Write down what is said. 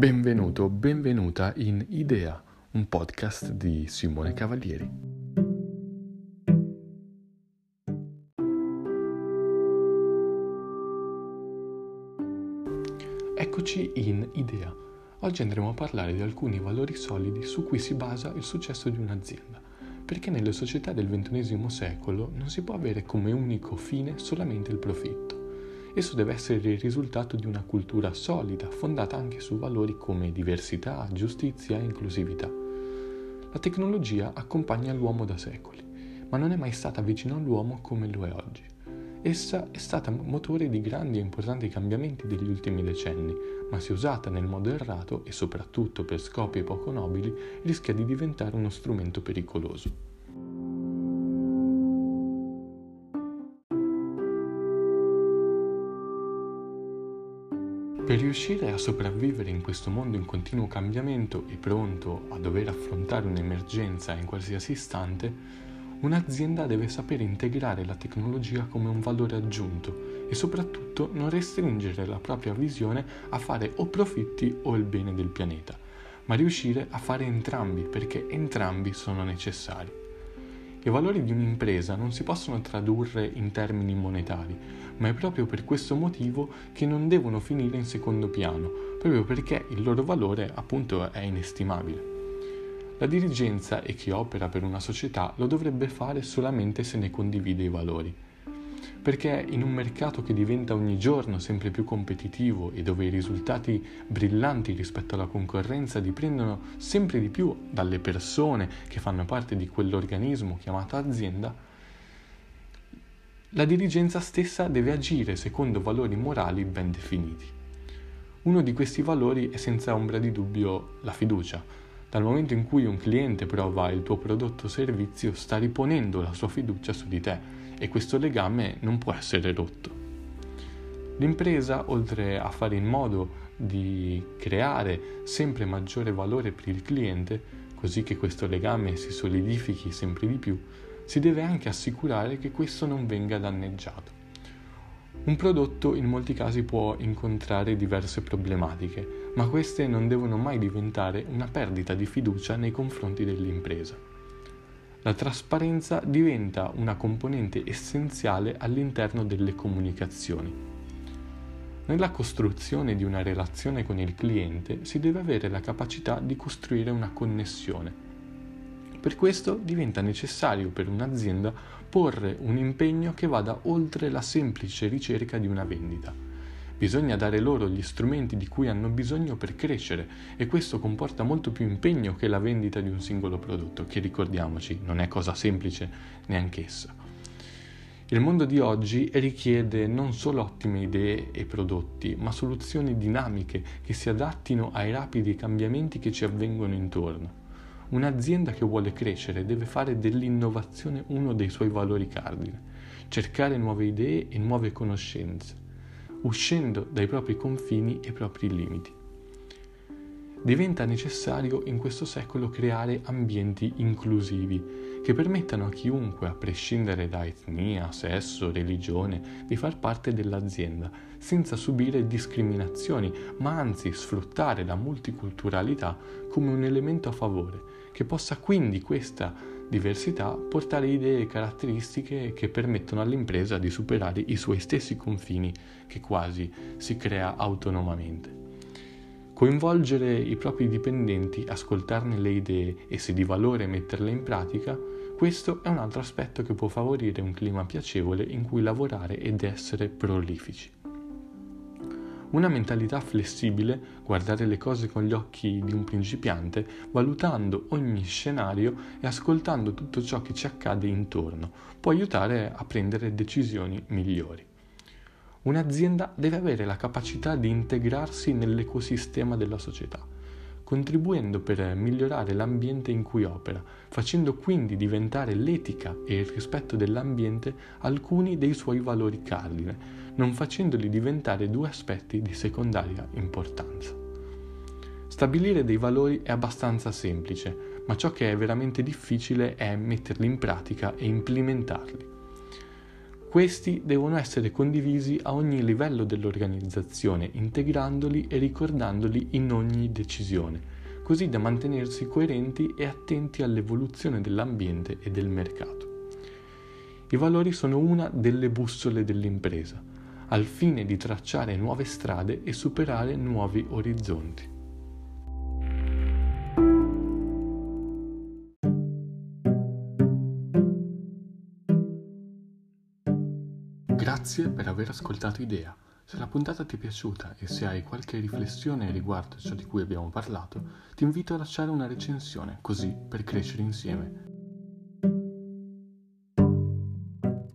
Benvenuto, benvenuta in Idea, un podcast di Simone Cavalieri. Eccoci in Idea. Oggi andremo a parlare di alcuni valori solidi su cui si basa il successo di un'azienda, perché nelle società del XXI secolo non si può avere come unico fine solamente il profitto Esso deve essere il risultato di una cultura solida, fondata anche su valori come diversità, giustizia e inclusività. La tecnologia accompagna l'uomo da secoli, ma non è mai stata vicino all'uomo come lo è oggi. Essa è stata motore di grandi e importanti cambiamenti degli ultimi decenni, ma se usata nel modo errato e soprattutto per scopi poco nobili, rischia di diventare uno strumento pericoloso. Per riuscire a sopravvivere in questo mondo in continuo cambiamento e pronto a dover affrontare un'emergenza in qualsiasi istante, un'azienda deve sapere integrare la tecnologia come un valore aggiunto e soprattutto non restringere la propria visione a fare o profitti o il bene del pianeta, ma riuscire a fare entrambi perché entrambi sono necessari. I valori di un'impresa non si possono tradurre in termini monetari, ma è proprio per questo motivo che non devono finire in secondo piano, proprio perché il loro valore appunto è inestimabile. La dirigenza e chi opera per una società lo dovrebbe fare solamente se ne condivide i valori perché in un mercato che diventa ogni giorno sempre più competitivo e dove i risultati brillanti rispetto alla concorrenza dipendono sempre di più dalle persone che fanno parte di quell'organismo chiamato azienda, la dirigenza stessa deve agire secondo valori morali ben definiti. Uno di questi valori è senza ombra di dubbio la fiducia. Dal momento in cui un cliente prova il tuo prodotto o servizio, sta riponendo la sua fiducia su di te e questo legame non può essere rotto. L'impresa, oltre a fare in modo di creare sempre maggiore valore per il cliente, così che questo legame si solidifichi sempre di più, si deve anche assicurare che questo non venga danneggiato. Un prodotto in molti casi può incontrare diverse problematiche, ma queste non devono mai diventare una perdita di fiducia nei confronti dell'impresa la trasparenza diventa una componente essenziale all'interno delle comunicazioni. Nella costruzione di una relazione con il cliente si deve avere la capacità di costruire una connessione. Per questo diventa necessario per un'azienda porre un impegno che vada oltre la semplice ricerca di una vendita Bisogna dare loro gli strumenti di cui hanno bisogno per crescere e questo comporta molto più impegno che la vendita di un singolo prodotto, che ricordiamoci non è cosa semplice neanch'essa. Il mondo di oggi richiede non solo ottime idee e prodotti, ma soluzioni dinamiche che si adattino ai rapidi cambiamenti che ci avvengono intorno. Un'azienda che vuole crescere deve fare dell'innovazione uno dei suoi valori cardine, cercare nuove idee e nuove conoscenze uscendo dai propri confini e propri limiti. Diventa necessario in questo secolo creare ambienti inclusivi che permettano a chiunque, a prescindere da etnia, sesso, religione, di far parte dell'azienda senza subire discriminazioni, ma anzi sfruttare la multiculturalità come un elemento a favore, che possa quindi questa diversità portare idee e caratteristiche che permettono all'impresa di superare i suoi stessi confini che quasi si crea autonomamente. Coinvolgere i propri dipendenti, ascoltarne le idee e se di valore metterle in pratica, questo è un altro aspetto che può favorire un clima piacevole in cui lavorare ed essere prolifici. Una mentalità flessibile, guardare le cose con gli occhi di un principiante, valutando ogni scenario e ascoltando tutto ciò che ci accade intorno, può aiutare a prendere decisioni migliori. Un'azienda deve avere la capacità di integrarsi nell'ecosistema della società, contribuendo per migliorare l'ambiente in cui opera, facendo quindi diventare l'etica e il rispetto dell'ambiente alcuni dei suoi valori cardine, non facendoli diventare due aspetti di secondaria importanza. Stabilire dei valori è abbastanza semplice, ma ciò che è veramente difficile è metterli in pratica e implementarli. Questi devono essere condivisi a ogni livello dell'organizzazione, integrandoli e ricordandoli in ogni decisione, così da mantenersi coerenti e attenti all'evoluzione dell'ambiente e del mercato. I valori sono una delle bussole dell'impresa, al fine di tracciare nuove strade e superare nuovi orizzonti. Grazie per aver ascoltato Idea. Se la puntata ti è piaciuta e se hai qualche riflessione riguardo ciò di cui abbiamo parlato, ti invito a lasciare una recensione, così per crescere insieme.